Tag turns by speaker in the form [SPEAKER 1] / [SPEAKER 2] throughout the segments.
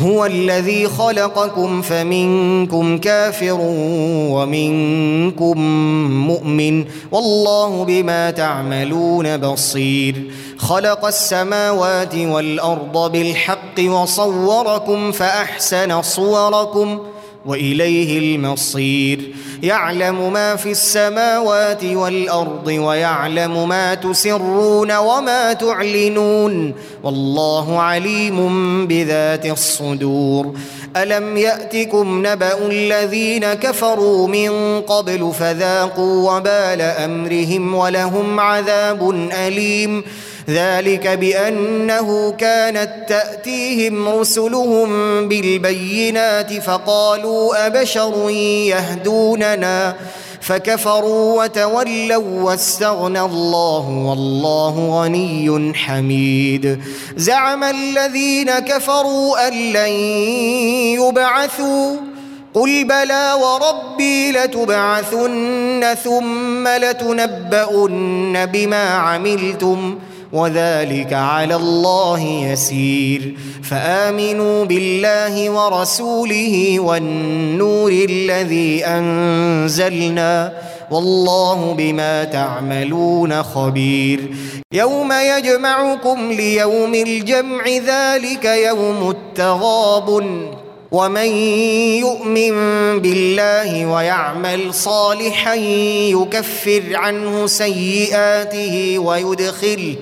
[SPEAKER 1] هو الذي خلقكم فمنكم كافر ومنكم مؤمن والله بما تعملون بصير. خلق السماوات والأرض بالحق وصوركم فأحسن صوركم وإليه المصير. يعلم ما في السماوات والأرض ويعلم ما تسرون وما تعلنون. والله عليم بذات الصدور. ألم يأتكم نبأ الذين كفروا من قبل فذاقوا وبال أمرهم ولهم عذاب أليم. ذلك بأنه كانت تأتيهم رسلهم بالبينات فقالوا أبشر يهدوننا فكفروا وتولوا واستغنى الله والله غني حميد زعم الذين كفروا أن لن يبعثوا قل بلى وربي لتبعثن ثم لتنبؤن بما عملتم وذلك على الله يسير. فآمنوا بالله ورسوله والنور الذي أنزلنا والله بما تعملون خبير. يوم يجمعكم ليوم الجمع ذلك يوم التغاب. ومن يؤمن بالله ويعمل صالحا يكفر عنه سيئاته ويدخله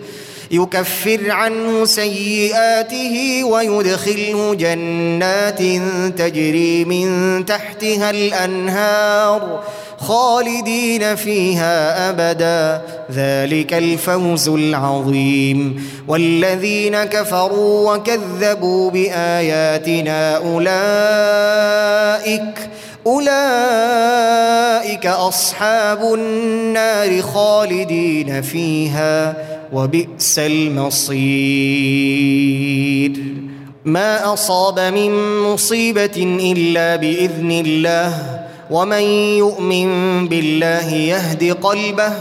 [SPEAKER 1] يكفر عنه سيئاته ويدخله جنات تجري من تحتها الأنهار خالدين فيها أبدا. ذلك الفوز العظيم. والذين كفروا وكذبوا بآياتنا أولئك أولئك أصحاب النار خالدين فيها. وبئس المصير. ما أصاب من مصيبة إلا بإذن الله ومن يؤمن بالله يهد قلبه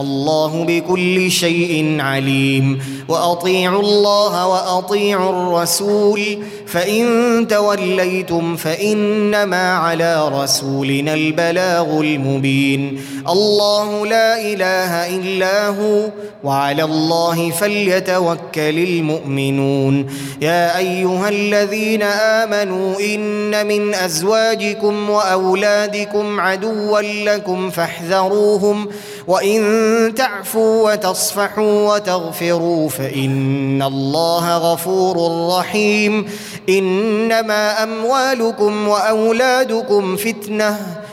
[SPEAKER 1] والله بكل شيء عليم. وأطيعوا الله وأطيعوا الرسول فإن توليتم فإنما على رسولنا البلاغ المبين. الله لا إله إلا هو وعلى الله فليتوكل المؤمنون. يا أيها الذين آمنوا إن من أزواجكم وأولادكم عدوا لكم فاحذروهم وإن تعفوا وتصفحوا وتغفروا فإن الله غفور رحيم. إنما أموالكم وأولادكم فتنة.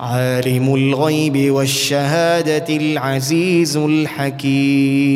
[SPEAKER 1] عالم الغيب والشهادة العزيز الحكيم.